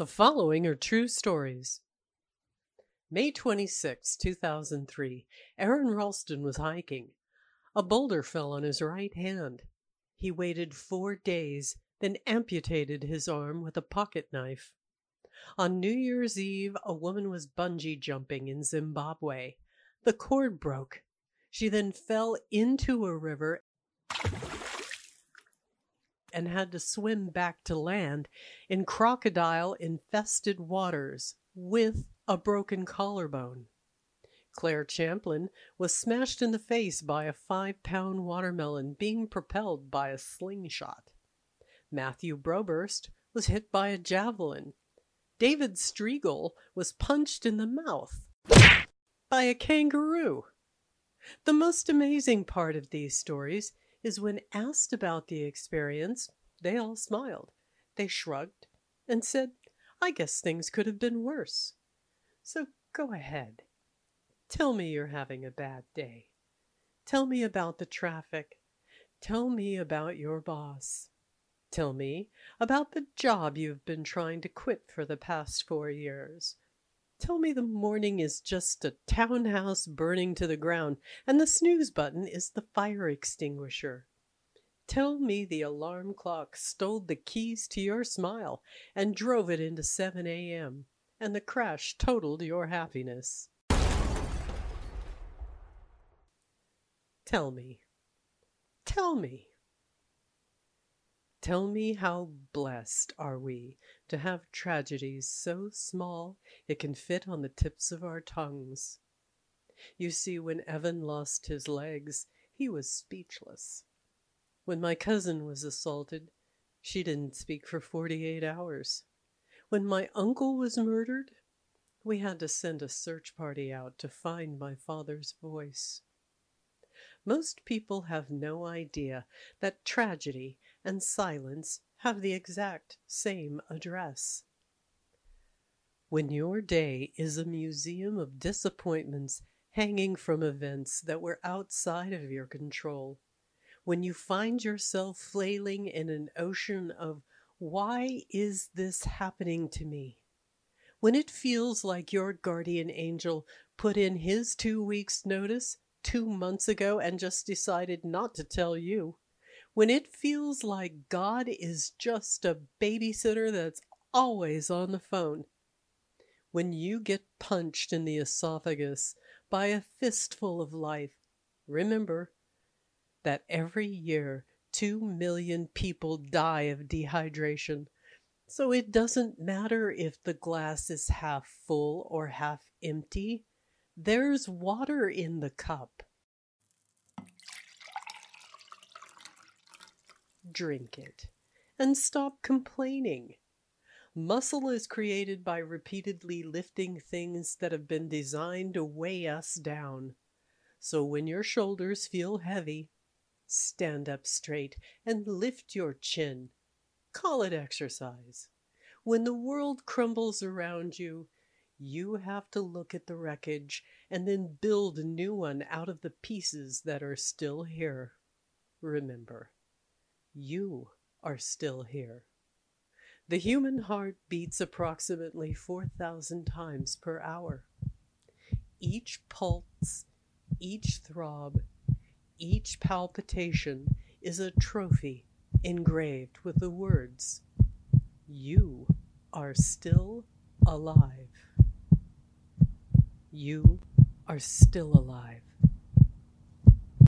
The following are true stories. May 26, 2003, Aron Ralston was hiking. A boulder fell on his right hand. He waited four days, then amputated his arm with a pocket knife. On New Year's Eve, a woman was bungee jumping in Zimbabwe. The cord broke. She then fell into a river and had to swim back to land in crocodile infested waters with a broken collarbone. Claire Champlin was smashed in the face by a five pound watermelon being propelled by a slingshot. Matthew Broberst was hit by a javelin. David Striegel was punched in the mouth by a kangaroo. The most amazing part of these stories is when asked about the experience, they all smiled. They shrugged and said, I guess things could have been worse. So go ahead. Tell me you're having a bad day. Tell me about the traffic. Tell me about your boss. Tell me about the job you've been trying to quit for the past four years. Tell me the morning is just a townhouse burning to the ground and the snooze button is the fire extinguisher. Tell me the alarm clock stole the keys to your smile and drove it into 7 a.m. and the crash totaled your happiness. Tell me. Tell me. Tell me how blessed are we to have tragedies so small it can fit on the tips of our tongues. You see, when Evan lost his legs, he was speechless. When my cousin was assaulted, she didn't speak for 48 hours. When my uncle was murdered, we had to send a search party out to find my father's voice. Most people have no idea that tragedy and silence have the exact same address. When your day is a museum of disappointments hanging from events that were outside of your control, when you find yourself flailing in an ocean of why is this happening to me? When it feels like your guardian angel put in his two weeks' notice two months ago and just decided not to tell you. When it feels like God is just a babysitter that's always on the phone. When you get punched in the esophagus by a fistful of life, remember that every year two million people die of dehydration. So it doesn't matter if the glass is half full or half empty. There's water in the cup. Drink it and stop complaining. Muscle is created by repeatedly lifting things that have been designed to weigh us down. So when your shoulders feel heavy, stand up straight and lift your chin. Call it exercise. When the world crumbles around you, you have to look at the wreckage and then build a new one out of the pieces that are still here. Remember, you are still here. The human heart beats approximately 4,000 times per hour. Each pulse, each throb, each palpitation is a trophy engraved with the words, You are still alive. You are still alive.